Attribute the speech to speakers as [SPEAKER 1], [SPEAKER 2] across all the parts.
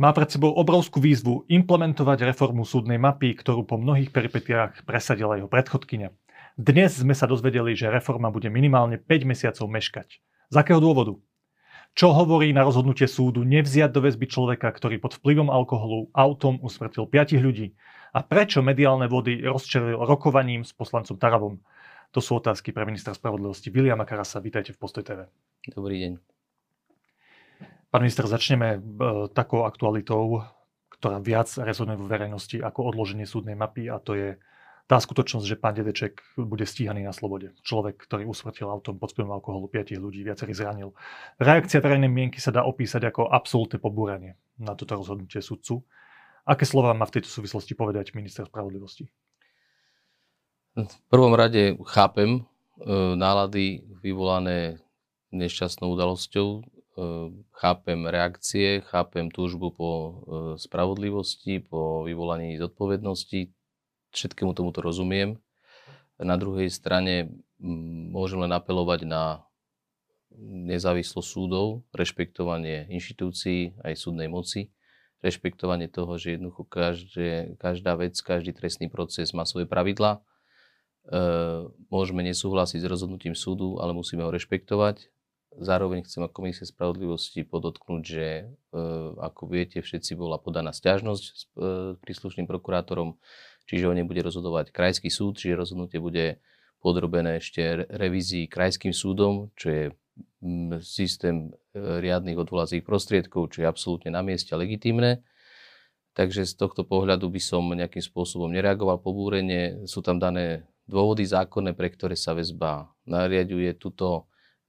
[SPEAKER 1] má pred sebou obrovskú výzvu implementovať reformu súdnej mapy, ktorú po mnohých peripetiách presadila jeho predchodkynia. Dnes sme sa dozvedeli, že reforma bude minimálne 5 mesiacov meškať. Z akého dôvodu? Čo hovorí na rozhodnutie súdu nevziať do väzby človeka, ktorý pod vplyvom alkoholu autom usmrtil 5 ľudí? A prečo mediálne vody rozčeril rokovaním s poslancom Taravom? To sú otázky pre ministra spravodlivosti Viliama Karasa. Vítajte v Postoj TV.
[SPEAKER 2] Dobrý deň.
[SPEAKER 1] Pán minister, začneme e, takou aktualitou, ktorá viac rezonuje vo verejnosti ako odloženie súdnej mapy a to je tá skutočnosť, že pán Dedeček bude stíhaný na slobode. Človek, ktorý usmrtil autom pod vplyvom alkoholu 5 ľudí, viacerých zranil. Reakcia verejnej mienky sa dá opísať ako absolútne pobúranie na toto rozhodnutie sudcu. Aké slova má v tejto súvislosti povedať minister spravodlivosti?
[SPEAKER 2] V prvom rade chápem e, nálady vyvolané nešťastnou udalosťou, chápem reakcie, chápem túžbu po e, spravodlivosti, po vyvolaní zodpovednosti, všetkému tomuto rozumiem. Na druhej strane môžem len apelovať na nezávislosť súdov, rešpektovanie inštitúcií aj súdnej moci, rešpektovanie toho, že jednoducho každé, každá vec, každý trestný proces má svoje pravidlá. E, môžeme nesúhlasiť s rozhodnutím súdu, ale musíme ho rešpektovať. Zároveň chcem ako komisie spravodlivosti podotknúť, že e, ako viete, všetci bola podaná stiažnosť s e, príslušným prokurátorom čiže o nej bude rozhodovať krajský súd, čiže rozhodnutie bude podrobené ešte revízii krajským súdom, čo je systém e, riadnych odvolacích prostriedkov, čo je absolútne na mieste a legitimné. Takže z tohto pohľadu by som nejakým spôsobom nereagoval pobúrenie. Sú tam dané dôvody zákonné, pre ktoré sa väzba nariaduje. Tuto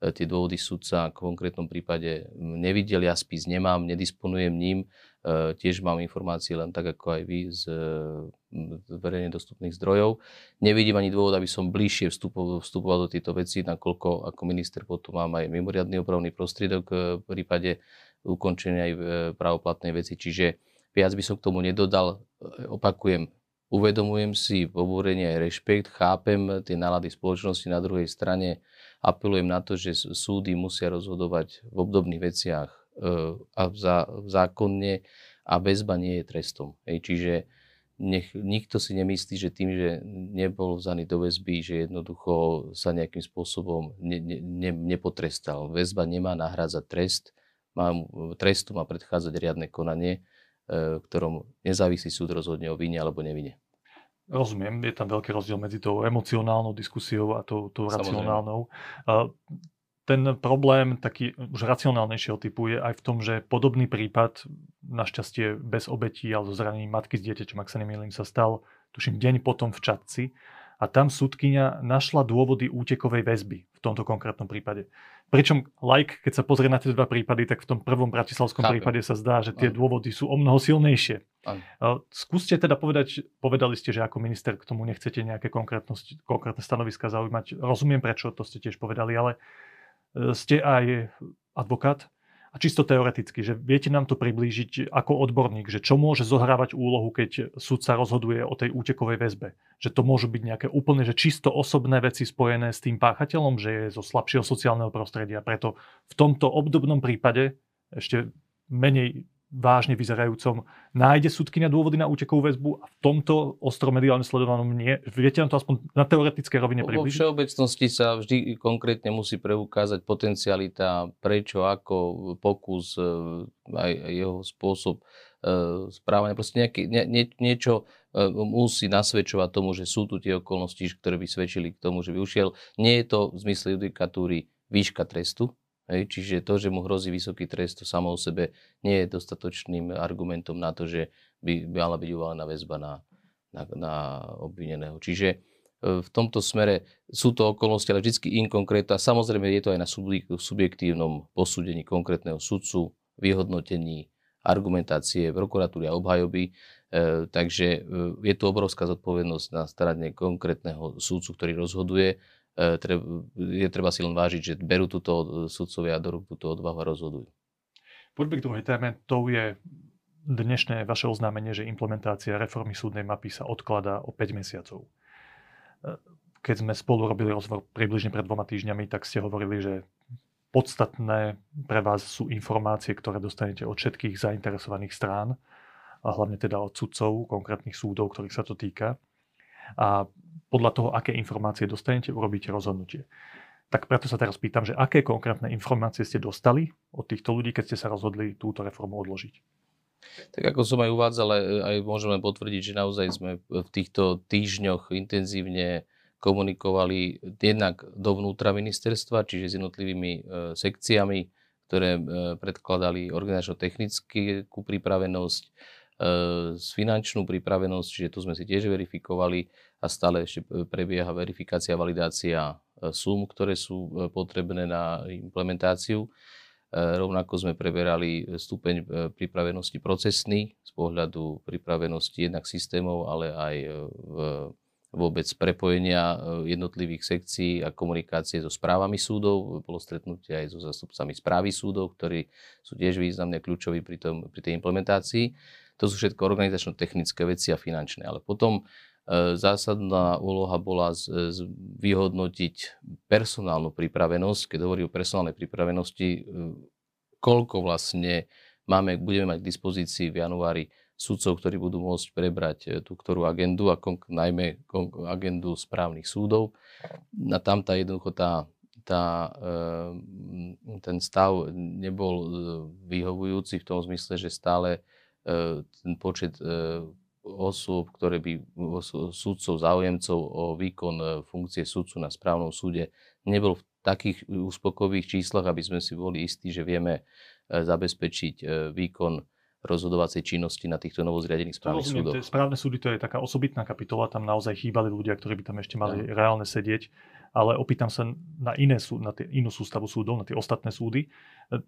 [SPEAKER 2] tie dôvody súdca v konkrétnom prípade nevidel, ja spis nemám, nedisponujem ním. E, tiež mám informácie len tak, ako aj vy z, verejne dostupných zdrojov. Nevidím ani dôvod, aby som bližšie vstupoval, vstupoval do týchto vecí, nakoľko ako minister potom mám aj mimoriadný opravný prostriedok e, v prípade ukončenia aj e, pravoplatnej veci. Čiže viac by som k tomu nedodal. Opakujem, uvedomujem si pobúrenie aj rešpekt, chápem tie nálady spoločnosti, na druhej strane apelujem na to, že súdy musia rozhodovať v obdobných veciach a v, zá, v zákonne a väzba nie je trestom. Hej, čiže nech nikto si nemyslí, že tým, že nebol vzaný do väzby, že jednoducho sa nejakým spôsobom ne, ne, ne, nepotrestal. Väzba nemá nahrádzať trest, má, trestu má predchádzať riadne konanie, v ktorom nezávislý súd rozhodne o vine alebo nevine.
[SPEAKER 1] Rozumiem, je tam veľký rozdiel medzi tou emocionálnou diskusiou a tou, tou racionálnou ten problém taký už racionálnejšieho typu je aj v tom, že podobný prípad, našťastie bez obetí, ale so zranením matky s dieťaťom, ak sa nemýlim, sa stal, tuším, deň potom v Čadci. A tam súdkynia našla dôvody útekovej väzby v tomto konkrétnom prípade. Pričom like, keď sa pozrie na tie dva prípady, tak v tom prvom bratislavskom Chápem. prípade sa zdá, že tie ano. dôvody sú o mnoho silnejšie. Ano. Skúste teda povedať, povedali ste, že ako minister k tomu nechcete nejaké konkrétne stanoviska zaujímať. Rozumiem, prečo to ste tiež povedali, ale E, ste aj advokát a čisto teoreticky, že viete nám to priblížiť ako odborník, že čo môže zohrávať úlohu, keď sa rozhoduje o tej útekovej väzbe. Že to môžu byť nejaké úplne, že čisto osobné veci spojené s tým páchateľom, že je zo slabšieho sociálneho prostredia. Preto v tomto obdobnom prípade ešte menej vážne vyzerajúcom, nájde súdkynia dôvody na útekovú väzbu a v tomto ostro mediálne sledovanom nie. Viete nám to aspoň na teoretické rovine približiť?
[SPEAKER 2] Vo všeobecnosti sa vždy konkrétne musí preukázať potencialita, prečo, ako, pokus, e, aj jeho spôsob e, správania. Proste nejaký, nie, nie, niečo e, musí nasvedčovať tomu, že sú tu tie okolnosti, ktoré by svedčili k tomu, že by ušiel. Nie je to v zmysle judikatúry výška trestu, Hej, čiže to, že mu hrozí vysoký trest, to samo o sebe nie je dostatočným argumentom na to, že by mala byť uvalená väzba na, na, na obvineného. Čiže e, v tomto smere sú to okolnosti, ale vždy inkonkrétne. Samozrejme je to aj na subjektívnom posúdení konkrétneho sudcu, vyhodnotení argumentácie prokuratúry a obhajoby. E, takže e, je tu obrovská zodpovednosť na strane konkrétneho súdcu, ktorý rozhoduje je treba si len vážiť, že berú túto sudcovia do rúk túto odvahu a rozhodujú.
[SPEAKER 1] Poďme k druhej téme. To je dnešné vaše oznámenie, že implementácia reformy súdnej mapy sa odkladá o 5 mesiacov. E, keď sme spolu robili rozhovor približne pred dvoma týždňami, tak ste hovorili, že podstatné pre vás sú informácie, ktoré dostanete od všetkých zainteresovaných strán, a hlavne teda od sudcov, konkrétnych súdov, ktorých sa to týka. A podľa toho, aké informácie dostanete, urobíte rozhodnutie. Tak preto sa teraz pýtam, že aké konkrétne informácie ste dostali od týchto ľudí, keď ste sa rozhodli túto reformu odložiť?
[SPEAKER 2] Tak ako som aj uvádzal, aj môžeme potvrdiť, že naozaj sme v týchto týždňoch intenzívne komunikovali jednak dovnútra ministerstva, čiže s jednotlivými e, sekciami, ktoré e, predkladali organizačno-technickú pripravenosť, e, s finančnú pripravenosť, čiže tu sme si tiež verifikovali a stále ešte prebieha verifikácia, validácia sum, ktoré sú potrebné na implementáciu. Rovnako sme preberali stupeň pripravenosti procesný z pohľadu pripravenosti jednak systémov, ale aj v vôbec prepojenia e, jednotlivých sekcií a komunikácie so správami súdov. Bolo stretnutie aj so zastupcami správy súdov, ktorí sú tiež významne kľúčoví pri, tom, pri tej implementácii. To sú všetko organizačno-technické veci a finančné. Ale potom e, zásadná úloha bola z, z vyhodnotiť personálnu pripravenosť. Keď hovorí o personálnej pripravenosti, e, koľko vlastne máme, budeme mať k dispozícii v januári sudcov, ktorí budú môcť prebrať e, tú ktorú agendu a konk- najmä konk- agendu správnych súdov. A tam tá jednoducho tá, tá, e, ten stav nebol e, vyhovujúci v tom zmysle, že stále ten počet osôb, ktoré by, súdcov, záujemcov o výkon funkcie sudcu na správnom súde nebol v takých úspokojivých číslach, aby sme si boli istí, že vieme zabezpečiť výkon rozhodovacej činnosti na týchto novozriadených správnych rozumiem, súdoch.
[SPEAKER 1] Správne súdy to je taká osobitná kapitola, tam naozaj chýbali ľudia, ktorí by tam ešte mali ja. reálne sedieť, ale opýtam sa na, iné na tie, inú sústavu súdov, na tie ostatné súdy.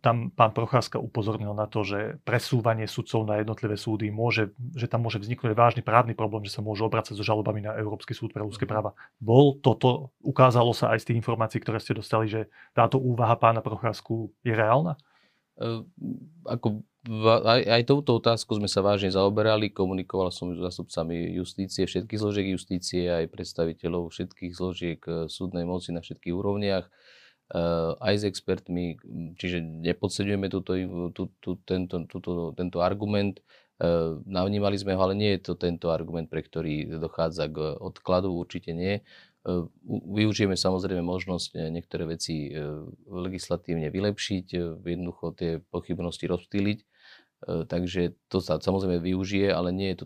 [SPEAKER 1] Tam pán Procházka upozornil na to, že presúvanie sudcov na jednotlivé súdy môže, že tam môže vzniknúť vážny právny problém, že sa môžu obracať so žalobami na Európsky súd pre ľudské mhm. práva. Bol toto, ukázalo sa aj z tých informácií, ktoré ste dostali, že táto úvaha pána Procházku je reálna?
[SPEAKER 2] Uh, ako aj, aj touto otázku sme sa vážne zaoberali, komunikoval som s zástupcami justície, všetkých zložiek justície, aj predstaviteľov všetkých zložiek e, súdnej moci na všetkých úrovniach, e, aj s expertmi, čiže nepodceňujeme túto, tú, tú, tento, túto, tento argument. E, navnímali sme ho, ale nie je to tento argument, pre ktorý dochádza k odkladu, určite nie. Využijeme samozrejme možnosť niektoré veci legislatívne vylepšiť, jednoducho tie pochybnosti rozptýliť takže to sa samozrejme využije, ale nie je to,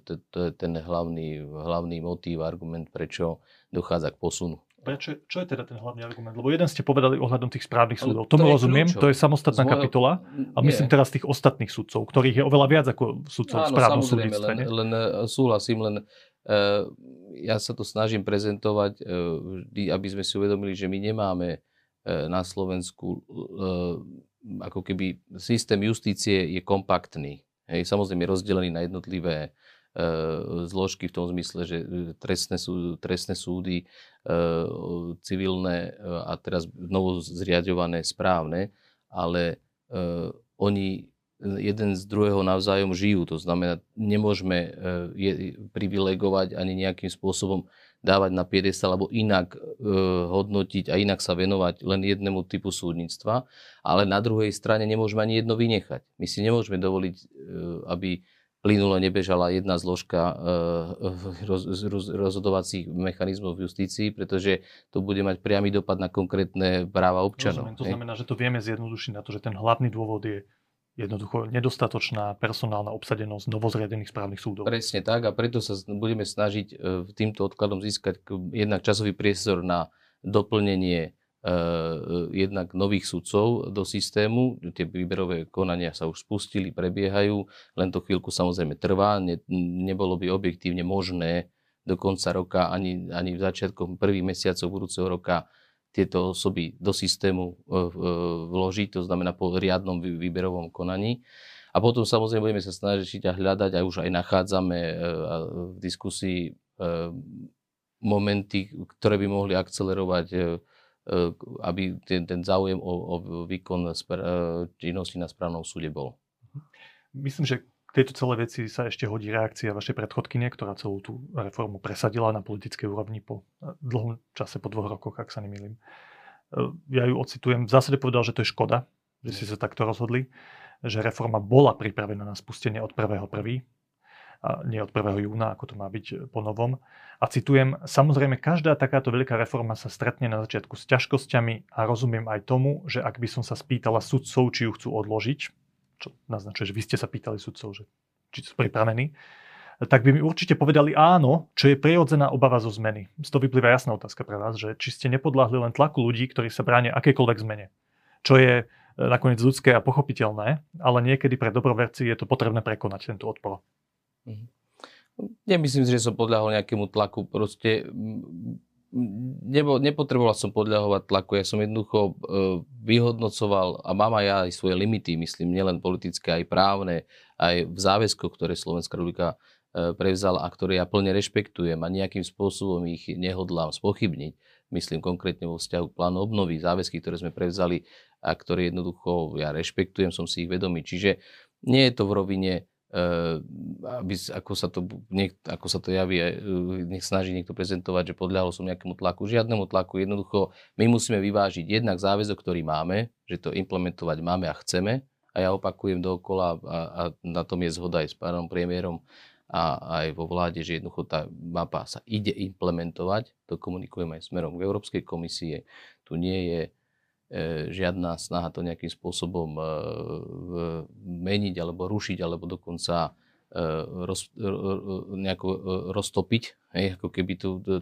[SPEAKER 2] ten hlavný, hlavný motív, argument, prečo dochádza k posunu.
[SPEAKER 1] Prečo, čo je teda ten hlavný argument? Lebo jeden ste povedali ohľadom tých správnych súdov. Tomu to rozumiem, kľúčov. to je samostatná Zvojo... kapitola. A myslím nie. teraz tých ostatných sudcov, ktorých je oveľa viac ako sudcov v správnom súdnictve.
[SPEAKER 2] Len, len e, súhlasím, len uh, ja sa to snažím prezentovať, uh, vždy, aby sme si uvedomili, že my nemáme uh, na Slovensku uh, ako keby systém justície je kompaktný. Hej, samozrejme je rozdelený na jednotlivé e, zložky v tom zmysle, že e, trestné, sú, trestné súdy, e, civilné e, a teraz novo zriadované správne, ale e, oni jeden z druhého navzájom žijú. To znamená, nemôžeme e, je, privilegovať ani nejakým spôsobom dávať na piedestal alebo inak e, hodnotiť a inak sa venovať len jednému typu súdnictva, ale na druhej strane nemôžeme ani jedno vynechať. My si nemôžeme dovoliť, e, aby plynulo nebežala jedna zložka e, roz, roz, rozhodovacích mechanizmov v justícii, pretože to bude mať priamy dopad na konkrétne práva občanov.
[SPEAKER 1] Rozumiem, to znamená, že to vieme zjednodušiť na to, že ten hlavný dôvod je jednoducho nedostatočná personálna obsadenosť novozriadených správnych súdov.
[SPEAKER 2] Presne tak a preto sa budeme snažiť e, týmto odkladom získať jednak časový priestor na doplnenie e, jednak nových sudcov do systému. Tie výberové konania sa už spustili, prebiehajú, len to chvíľku samozrejme trvá. Ne, nebolo by objektívne možné do konca roka ani, ani v začiatkom prvých mesiacov budúceho roka tieto osoby do systému e, e, vložiť, to znamená po riadnom výberovom konaní. A potom samozrejme budeme sa snažiť a hľadať, a už aj nachádzame e, v diskusii momenty, ktoré by mohli akcelerovať, aby ten, ten záujem o, o výkon činnosti na správnom súde bol.
[SPEAKER 1] Myslím, že tejto celé veci sa ešte hodí reakcia vašej predchodkyne, ktorá celú tú reformu presadila na politickej úrovni po dlhom čase, po dvoch rokoch, ak sa nemýlim. ja ju ocitujem, v zásade povedal, že to je škoda, že si sa takto rozhodli, že reforma bola pripravená na spustenie od 1.1., a nie od 1. júna, ako to má byť po novom. A citujem, samozrejme každá takáto veľká reforma sa stretne na začiatku s ťažkosťami a rozumiem aj tomu, že ak by som sa spýtala sudcov, či ju chcú odložiť, čo naznačuje, že vy ste sa pýtali sudcov, že či sú pripravení, tak by mi určite povedali áno, čo je prirodzená obava zo zmeny. Z toho vyplýva jasná otázka pre vás, že či ste nepodľahli len tlaku ľudí, ktorí sa bránia akékoľvek zmene. Čo je nakoniec ľudské a pochopiteľné, ale niekedy pre dobroverci je to potrebné prekonať tento odpor.
[SPEAKER 2] Mhm. Nemyslím si, že som podľahol nejakému tlaku. Proste nebo, nepotreboval som podľahovať tlaku. Ja som jednoducho e, vyhodnocoval a mám aj ja aj svoje limity, myslím, nielen politické, aj právne, aj v záväzkoch, ktoré Slovenská republika e, prevzala a ktoré ja plne rešpektujem a nejakým spôsobom ich nehodlám spochybniť. Myslím konkrétne vo vzťahu k plánu obnovy, záväzky, ktoré sme prevzali a ktoré jednoducho ja rešpektujem, som si ich vedomý. Čiže nie je to v rovine aby, ako, sa to, niek, ako sa to javí, uh, nech snaží niekto prezentovať, že podľahol som nejakému tlaku, žiadnemu tlaku. Jednoducho, my musíme vyvážiť jednak záväzok, ktorý máme, že to implementovať máme a chceme. A ja opakujem dookola a, a na tom je zhoda aj s pánom premiérom a aj vo vláde, že jednoducho tá mapa sa ide implementovať. To komunikujem aj smerom k Európskej komisie. Tu nie je žiadna snaha to nejakým spôsobom e, meniť alebo rušiť alebo dokonca e, roz, nejako roztopiť, hej, ako keby tú, tú,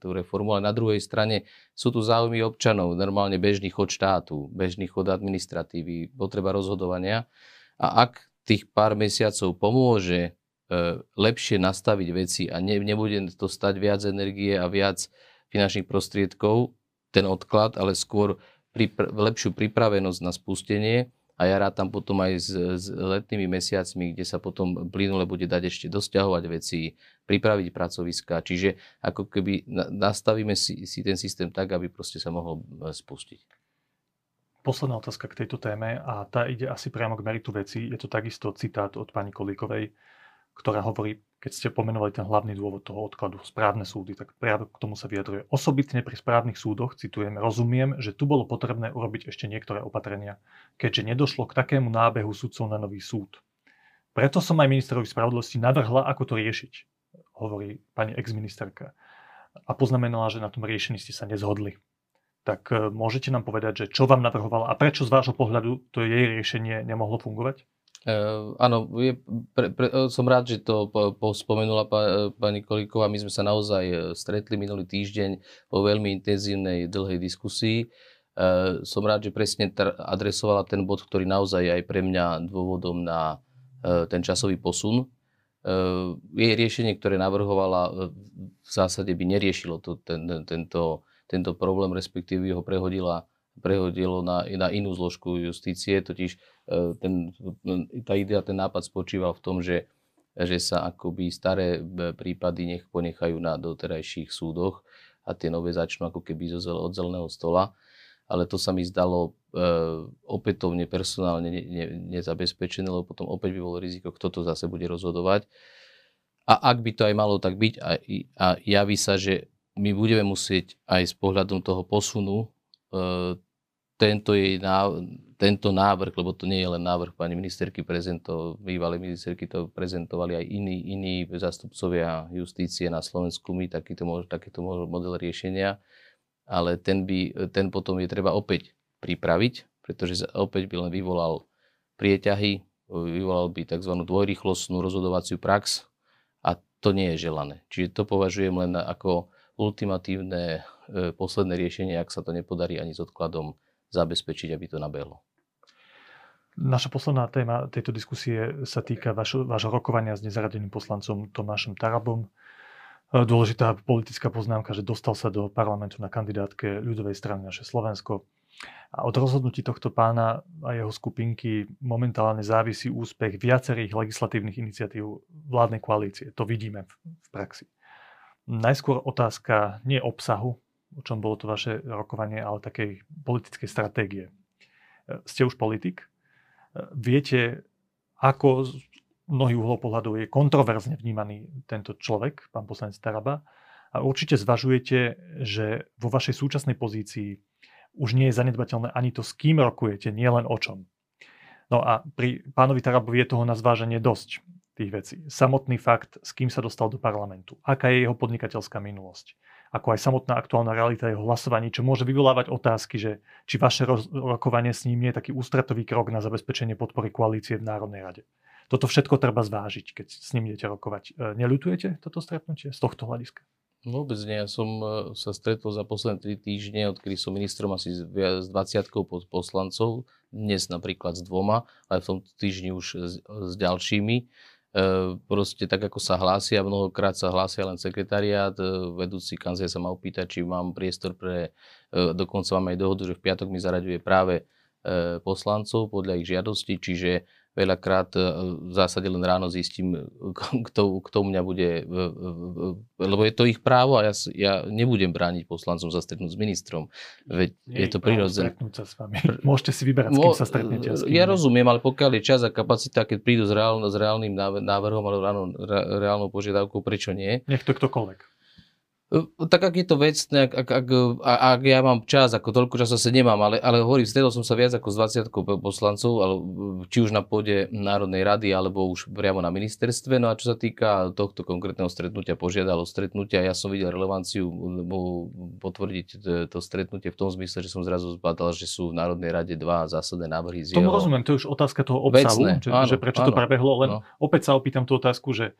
[SPEAKER 2] tú reformu. Ale na druhej strane sú tu záujmy občanov, normálne bežný chod štátu, bežný chod administratívy, potreba rozhodovania. A ak tých pár mesiacov pomôže lepšie nastaviť veci a ne, nebude to stať viac energie a viac finančných prostriedkov, ten odklad, ale skôr pripra- lepšiu pripravenosť na spustenie a ja rád tam potom aj s, s letnými mesiacmi, kde sa potom plynule bude dať ešte dosťahovať veci, pripraviť pracoviska. Čiže ako keby nastavíme si, si ten systém tak, aby proste sa mohol e, spustiť.
[SPEAKER 1] Posledná otázka k tejto téme a tá ide asi priamo k meritu veci. Je to takisto citát od pani Kolíkovej, ktorá hovorí, keď ste pomenovali ten hlavný dôvod toho odkladu, správne súdy, tak práve k tomu sa vyjadruje. Osobitne pri správnych súdoch, citujem, rozumiem, že tu bolo potrebné urobiť ešte niektoré opatrenia, keďže nedošlo k takému nábehu sudcov na nový súd. Preto som aj ministerovi spravodlivosti navrhla, ako to riešiť, hovorí pani exministerka. A poznamenala, že na tom riešení ste sa nezhodli. Tak e, môžete nám povedať, že čo vám navrhovala a prečo z vášho pohľadu to jej riešenie nemohlo fungovať?
[SPEAKER 2] Uh, áno, je, pre, pre, som rád, že to po, po spomenula pa, pani Kolíková. My sme sa naozaj e, stretli minulý týždeň vo veľmi intenzívnej, dlhej diskusii. Uh, som rád, že presne adresovala ten bod, ktorý naozaj je aj pre mňa dôvodom na uh, ten časový posun. Uh, jej riešenie, ktoré navrhovala, v zásade by neriešilo to, ten, tento, tento problém, respektíve ho prehodila prehodilo na, na inú zložku justície, totiž e, ten, tá idea, ten nápad spočíval v tom, že, že sa akoby staré e, prípady nech ponechajú na doterajších súdoch a tie nové začnú ako keby od zeleného stola. Ale to sa mi zdalo e, opätovne personálne ne, ne, nezabezpečené, lebo potom opäť by bolo riziko, kto to zase bude rozhodovať. A ak by to aj malo tak byť a, a javí sa, že my budeme musieť aj s pohľadom toho posunu e, tento, jej náv- tento návrh, lebo to nie je len návrh pani ministerky prezento, bývalej ministerky to prezentovali aj iní, iní zastupcovia justície na Slovensku, my takýto, takýto model riešenia, ale ten, by, ten potom je treba opäť pripraviť, pretože opäť by len vyvolal prieťahy, vyvolal by tzv. dvojrýchlostnú rozhodovaciu prax a to nie je želané. Čiže to považujem len ako ultimatívne e, posledné riešenie, ak sa to nepodarí ani s odkladom zabezpečiť, aby to nabehlo.
[SPEAKER 1] Naša posledná téma tejto diskusie sa týka vašo, vášho rokovania s nezaradeným poslancom Tomášom Tarabom. E, dôležitá politická poznámka, že dostal sa do parlamentu na kandidátke ľudovej strany naše Slovensko. A od rozhodnutí tohto pána a jeho skupinky momentálne závisí úspech viacerých legislatívnych iniciatív vládnej koalície. To vidíme v praxi. Najskôr otázka nie obsahu o čom bolo to vaše rokovanie, ale takej politickej stratégie. Ste už politik? Viete, ako z mnohých uhlov pohľadov je kontroverzne vnímaný tento človek, pán poslanec Taraba, a určite zvažujete, že vo vašej súčasnej pozícii už nie je zanedbateľné ani to, s kým rokujete, nie len o čom. No a pri pánovi Tarabovi je toho na zváženie dosť tých vecí. Samotný fakt, s kým sa dostal do parlamentu, aká je jeho podnikateľská minulosť, ako aj samotná aktuálna realita jeho hlasovaní, čo môže vyvolávať otázky, že či vaše rokovanie s ním je taký ústretový krok na zabezpečenie podpory koalície v Národnej rade. Toto všetko treba zvážiť, keď s ním idete rokovať. E, neľutujete toto stretnutie z tohto hľadiska?
[SPEAKER 2] Vôbec nie. Ja som e, sa stretol za posledné tri týždne, odkedy som ministrom asi s 20 poslancov, dnes napríklad s dvoma, ale v tom týždni už s, s ďalšími. E, proste tak, ako sa hlásia, mnohokrát sa hlásia len sekretariát, e, vedúci kancie sa ma opýtať, či mám priestor pre, dokonca mám aj dohodu, že v piatok mi zaraďuje práve poslancov podľa ich žiadosti, čiže veľakrát e, v zásade len ráno zistím, kto, kto mňa bude, lebo je to ich právo a ja, ja nebudem brániť poslancom sa stretnúť s ministrom. Veď Nie je to prirodzené.
[SPEAKER 1] sa s vami. Môžete si vyberať, s kým sa stretnete.
[SPEAKER 2] kým ja rozumiem, ale pokiaľ je čas a kapacita, keď prídu s, reál, s reálnym návrhom alebo reálnou požiadavkou, prečo nie?
[SPEAKER 1] Nech to ktokoľvek.
[SPEAKER 2] Tak ak je to vecné, ak, ak, ak, ak ja mám čas, ako toľko času sa nemám, ale, ale hovorím, stredol som sa viac ako z 20 poslancov, ale, či už na pôde Národnej rady, alebo už priamo na ministerstve. No a čo sa týka tohto konkrétneho stretnutia, požiadalo stretnutia, ja som videl relevanciu potvrdiť to stretnutie v tom zmysle, že som zrazu zbadal, že sú v Národnej rade dva zásadné návrhy
[SPEAKER 1] Tomu jeho... rozumiem, to je už otázka toho obsahu, Vecné, že, áno, že prečo áno, to prebehlo, len no. opäť sa opýtam tú otázku, že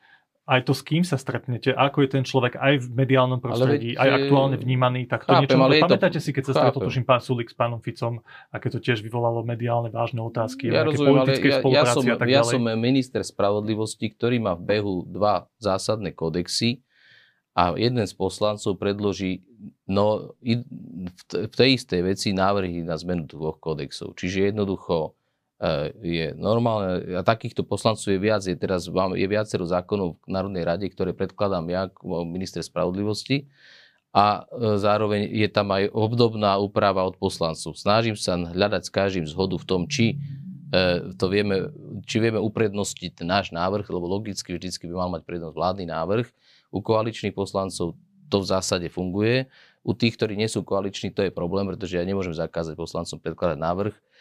[SPEAKER 1] aj to, s kým sa stretnete, ako je ten človek aj v mediálnom prostredí, veď, aj aktuálne vnímaný, tak to chápem, niečo... Ale pamätáte to, si, keď sa stretol, tuším, pán Sulik s pánom Ficom, aké to tiež vyvolalo mediálne vážne otázky,
[SPEAKER 2] ja rozumiem, ale ja, ja, som, a tak ja som minister spravodlivosti, ktorý má v behu dva zásadné kodexy a jeden z poslancov predloží no, v tej istej veci návrhy na zmenu dvoch kodexov. Čiže jednoducho je normálne, a takýchto poslancov je viac, je teraz je viacero zákonov v Národnej rade, ktoré predkladám ja ako minister spravodlivosti a eh, zároveň je tam aj obdobná úprava od poslancov. Snažím sa hľadať s každým zhodu v tom, či eh, to vieme, či vieme uprednostiť náš návrh, lebo logicky vždycky by mal mať prednosť vládny návrh. U koaličných poslancov to v zásade funguje. U tých, ktorí nie sú koaliční, to je problém, pretože ja nemôžem zakázať poslancom predkladať návrh Eh,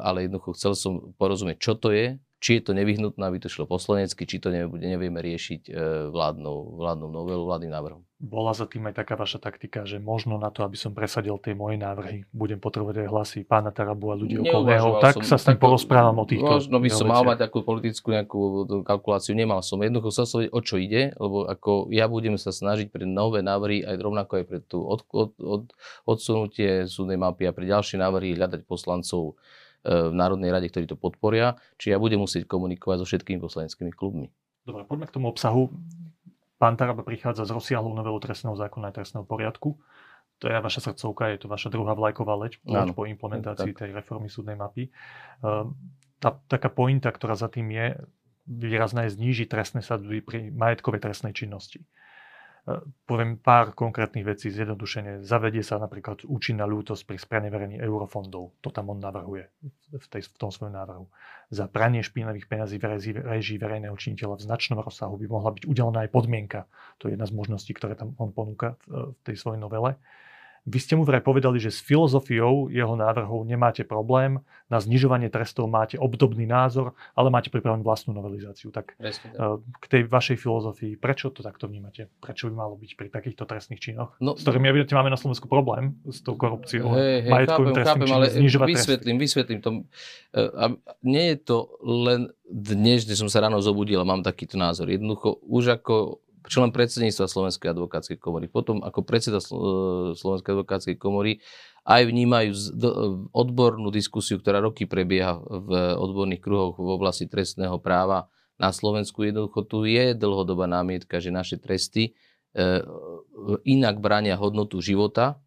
[SPEAKER 2] ale jednoducho chcel som porozumieť, čo to je, či je to nevyhnutné, aby to šlo poslanecky, či to nevieme riešiť eh, vládnou, vládnou novelu, vládnym návrhom.
[SPEAKER 1] Bola za tým aj taká vaša taktika, že možno na to, aby som presadil tie moje návrhy, budem potrebovať aj hlasy pána Tarabu a ľudí okolo neho, tak som, sa s ním porozprávam o týchto
[SPEAKER 2] Možno by som mal mať takú politickú nejakú kalkuláciu, nemal som. Jednoducho sa som o čo ide, lebo ako ja budem sa snažiť pre nové návrhy, aj rovnako aj pre tú od, od, od, odsunutie súdnej mapy a pre ďalšie návrhy hľadať poslancov e, v Národnej rade, ktorí to podporia. Čiže ja budem musieť komunikovať so všetkými poslaneckými klubmi.
[SPEAKER 1] Dobre, poďme k tomu obsahu. Pán Taraba prichádza s rozsiahlou novelou trestného zákona a trestného poriadku. To je vaša srdcovka, je to vaša druhá vlajková leď po implementácii tej reformy súdnej mapy. Ehm, tá, taká pointa, ktorá za tým je, výrazná je znížiť trestné sadzby pri majetkovej trestnej činnosti. E, poviem pár konkrétnych vecí zjednodušene. Zavedie sa napríklad účinná ľútosť pri spreneverení eurofondov. To tam on navrhuje v, tej, v tom svojom návrhu. Za pranie špinavých peniazí v režii verejného činiteľa v značnom rozsahu by mohla byť udelená aj podmienka. To je jedna z možností, ktoré tam on ponúka v, v tej svojej novele. Vy ste mu vraj povedali, že s filozofiou jeho návrhov nemáte problém, na znižovanie trestov máte obdobný názor, ale máte pripravenú vlastnú novelizáciu. Tak Presne, eh, k tej vašej filozofii, prečo to takto vnímate? Prečo by malo byť pri takýchto trestných činoch, no, s ktorými evidentne máme na Slovensku problém, s tou korupciou,
[SPEAKER 2] hey, hey, majetkovým trestným činom, ale znižovať vysvetlím, tresty. vysvetlím to. Eh, nie je to len dnes, že som sa ráno zobudil a mám takýto názor. Jednoducho, už ako člen predsedníctva Slovenskej advokátskej komory, potom ako predseda Slovenskej advokátskej komory aj vnímajú odbornú diskusiu, ktorá roky prebieha v odborných kruhoch v oblasti trestného práva na Slovensku. Jednoducho tu je dlhodobá námietka, že naše tresty e, inak bránia hodnotu života,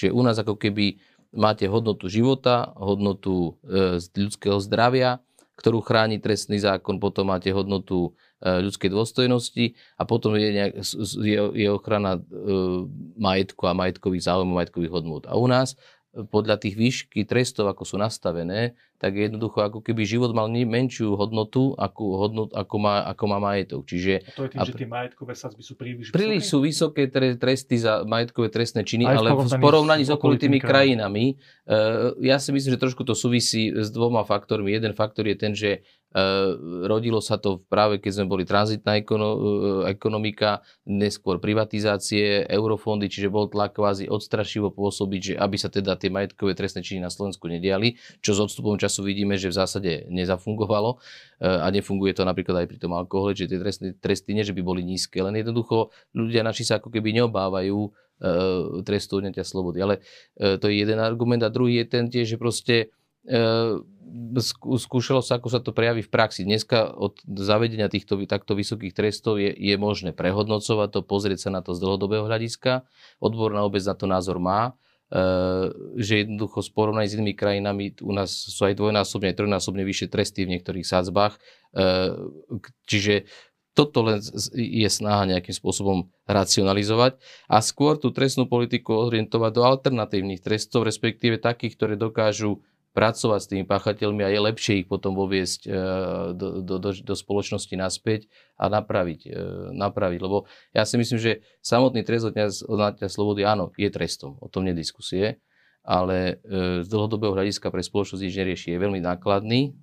[SPEAKER 2] čiže u nás ako keby máte hodnotu života, hodnotu e, ľudského zdravia, ktorú chráni trestný zákon, potom máte hodnotu E, ľudskej dôstojnosti a potom je, nejak, je, je ochrana e, majetku a majetkových záujmov, majetkových hodnot. A u nás podľa tých výšky trestov, ako sú nastavené, tak jednoducho ako keby život mal menšiu hodnotu, ako, hodnot, ako, má, ako má majetok. Čiže,
[SPEAKER 1] a to je tým, a, že tie majetkové sadzby sú príliš
[SPEAKER 2] Príliš sú vysoké tresty za majetkové trestné činy, ale v porovnaní s okolitými krajinami, uh, ja si myslím, že trošku to súvisí s dvoma faktormi. Jeden faktor je ten, že rodilo sa to práve keď sme boli tranzitná uh, ekonomika, neskôr privatizácie, eurofondy, čiže bol tlak kvázi odstrašivo pôsobiť, že aby sa teda tie majetkové trestné činy na Slovensku nediali, čo s odstupom času vidíme, že v zásade nezafungovalo e, a nefunguje to napríklad aj pri tom alkohole, že tie tresty, tresty nie, že by boli nízke, len jednoducho ľudia naši sa ako keby neobávajú e, trestu odňatia slobody. Ale e, to je jeden argument a druhý je ten tiež, že proste skúšalo sa, ako sa to prejaví v praxi. Dneska od zavedenia týchto takto vysokých trestov je, je možné prehodnocovať to, pozrieť sa na to z dlhodobého hľadiska. Odborná obec na to názor má. Eh, že jednoducho s porovnaní s inými krajinami u nás sú aj dvojnásobne, aj trojnásobne vyššie tresty v niektorých sadzbách. Eh, čiže toto len je snaha nejakým spôsobom racionalizovať a skôr tú trestnú politiku orientovať do alternatívnych trestov, respektíve takých, ktoré dokážu pracovať s tými páchateľmi a je lepšie ich potom voviesť e, do, do, do, do spoločnosti naspäť a napraviť, e, napraviť. Lebo ja si myslím, že samotný trest odňatia slobody, áno, je trestom, o tom nediskusie, ale e, z dlhodobého hľadiska pre spoločnosť nič nerieši. Je veľmi nákladný,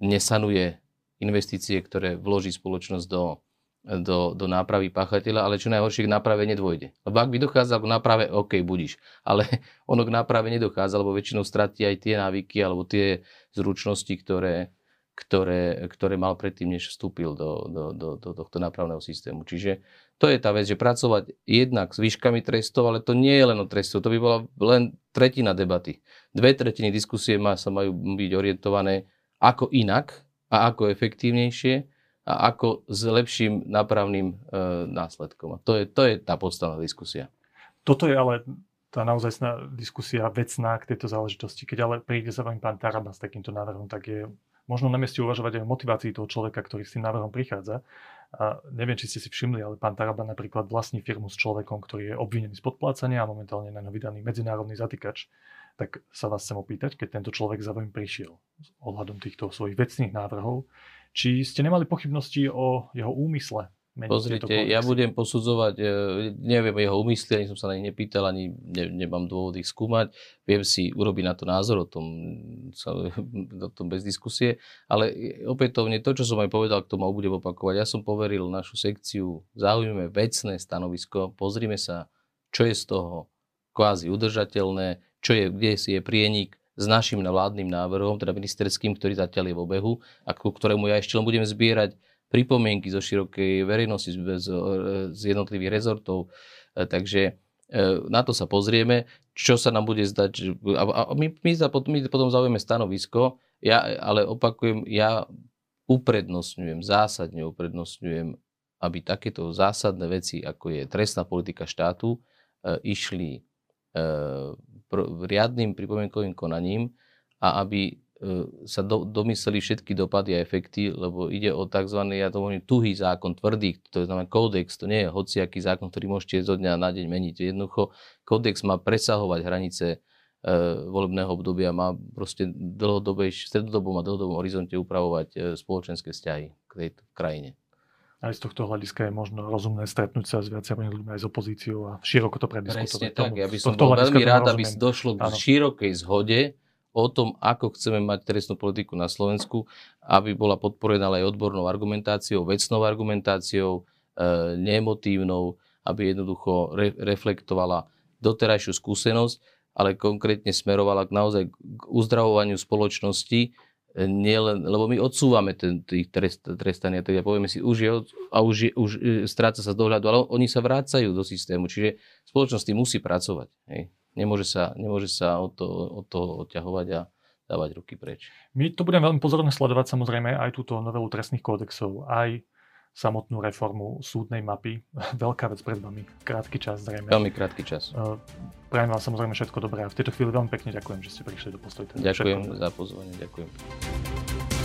[SPEAKER 2] nesanuje investície, ktoré vloží spoločnosť do, do, do nápravy páchateľa, ale čo najhoršie k náprave nedôjde. Lebo ak by dochádzal k náprave, OK, budíš. Ale ono k náprave nedochádza, lebo väčšinou stratí aj tie návyky alebo tie zručnosti, ktoré, ktoré, ktoré mal predtým, než vstúpil do, do, do, do tohto nápravného systému. Čiže to je tá vec, že pracovať jednak s výškami trestov, ale to nie je len o trestov, to by bola len tretina debaty. Dve tretiny diskusie má, sa majú byť orientované ako inak a ako efektívnejšie a ako s lepším nápravným e, následkom. A to je, to je tá podstatná diskusia.
[SPEAKER 1] Toto je ale tá naozaj diskusia vecná k tejto záležitosti. Keď ale príde sa vám pán Taraba s takýmto návrhom, tak je možno na mieste uvažovať aj o motivácii toho človeka, ktorý s tým návrhom prichádza. A neviem, či ste si všimli, ale pán Taraba napríklad vlastní firmu s človekom, ktorý je obvinený z podplácania a momentálne na vydaný medzinárodný zatýkač. Tak sa vás chcem opýtať, keď tento človek za vami prišiel ohľadom týchto svojich vecných návrhov, či ste nemali pochybnosti o jeho úmysle?
[SPEAKER 2] Pozrite, ja budem posudzovať, e, neviem jeho úmysly, ani som sa na ne nepýtal, ani ne, nemám dôvod ich skúmať. Viem si urobiť na to názor, o tom, o tom bez diskusie. Ale opätovne to, čo som aj povedal, k tomu budem opakovať. Ja som poveril našu sekciu, zaujíme vecné stanovisko, pozrime sa, čo je z toho kvázi udržateľné, čo je, kde si je prienik, s našim vládnym návrhom, teda ministerským, ktorý zatiaľ je v obehu a ku ktorému ja ešte len budem zbierať pripomienky zo širokej verejnosti, z, z jednotlivých rezortov. E, takže e, na to sa pozrieme, čo sa nám bude zdať. A my, my, za, my potom zaujíme stanovisko, ja, ale opakujem, ja uprednostňujem, zásadne uprednostňujem, aby takéto zásadné veci, ako je trestná politika štátu, e, išli riadným pripomienkovým konaním a aby e, sa do, domysleli všetky dopady a efekty, lebo ide o tzv. ja to hovorím, tuhý zákon, tvrdý, to znamená kódex, to nie je hociaký zákon, ktorý môžete zo dňa na deň meniť. Jednoducho, kódex má presahovať hranice e, volebného obdobia, má proste dlhodobej, stredodobom a dlhodobom horizonte upravovať e, spoločenské vzťahy k tejto krajine
[SPEAKER 1] aj z tohto hľadiska je možno rozumné stretnúť sa s viacerými ľuďmi aj s opozíciou a široko to prediskutovať.
[SPEAKER 2] Presne tak, ja by som bol veľmi rád, aby došlo k ano. širokej zhode o tom, ako chceme mať trestnú politiku na Slovensku, aby bola podporená aj odbornou argumentáciou, vecnou argumentáciou, e, neemotívnou, aby jednoducho re, reflektovala doterajšiu skúsenosť, ale konkrétne smerovala k naozaj k uzdravovaniu spoločnosti, nielen, lebo my odsúvame ten, tých trest, trestania, tak ja povieme si, už je, a už, je, už e, stráca sa z dohľadu, ale oni sa vrácajú do systému, čiže spoločnosť musí pracovať. Hej. Nemôže sa, nemôže sa od toho, od toho odťahovať a dávať ruky preč.
[SPEAKER 1] My to budeme veľmi pozorne sledovať samozrejme aj túto novelu trestných kódexov, aj samotnú reformu súdnej mapy. Veľká vec pred vami. Krátky čas zrejme.
[SPEAKER 2] Veľmi krátky čas.
[SPEAKER 1] Uh, prajem vám samozrejme všetko dobré a v tejto chvíli veľmi pekne ďakujem, že ste prišli do Postoj.
[SPEAKER 2] Ďakujem za pozvanie, ďakujem.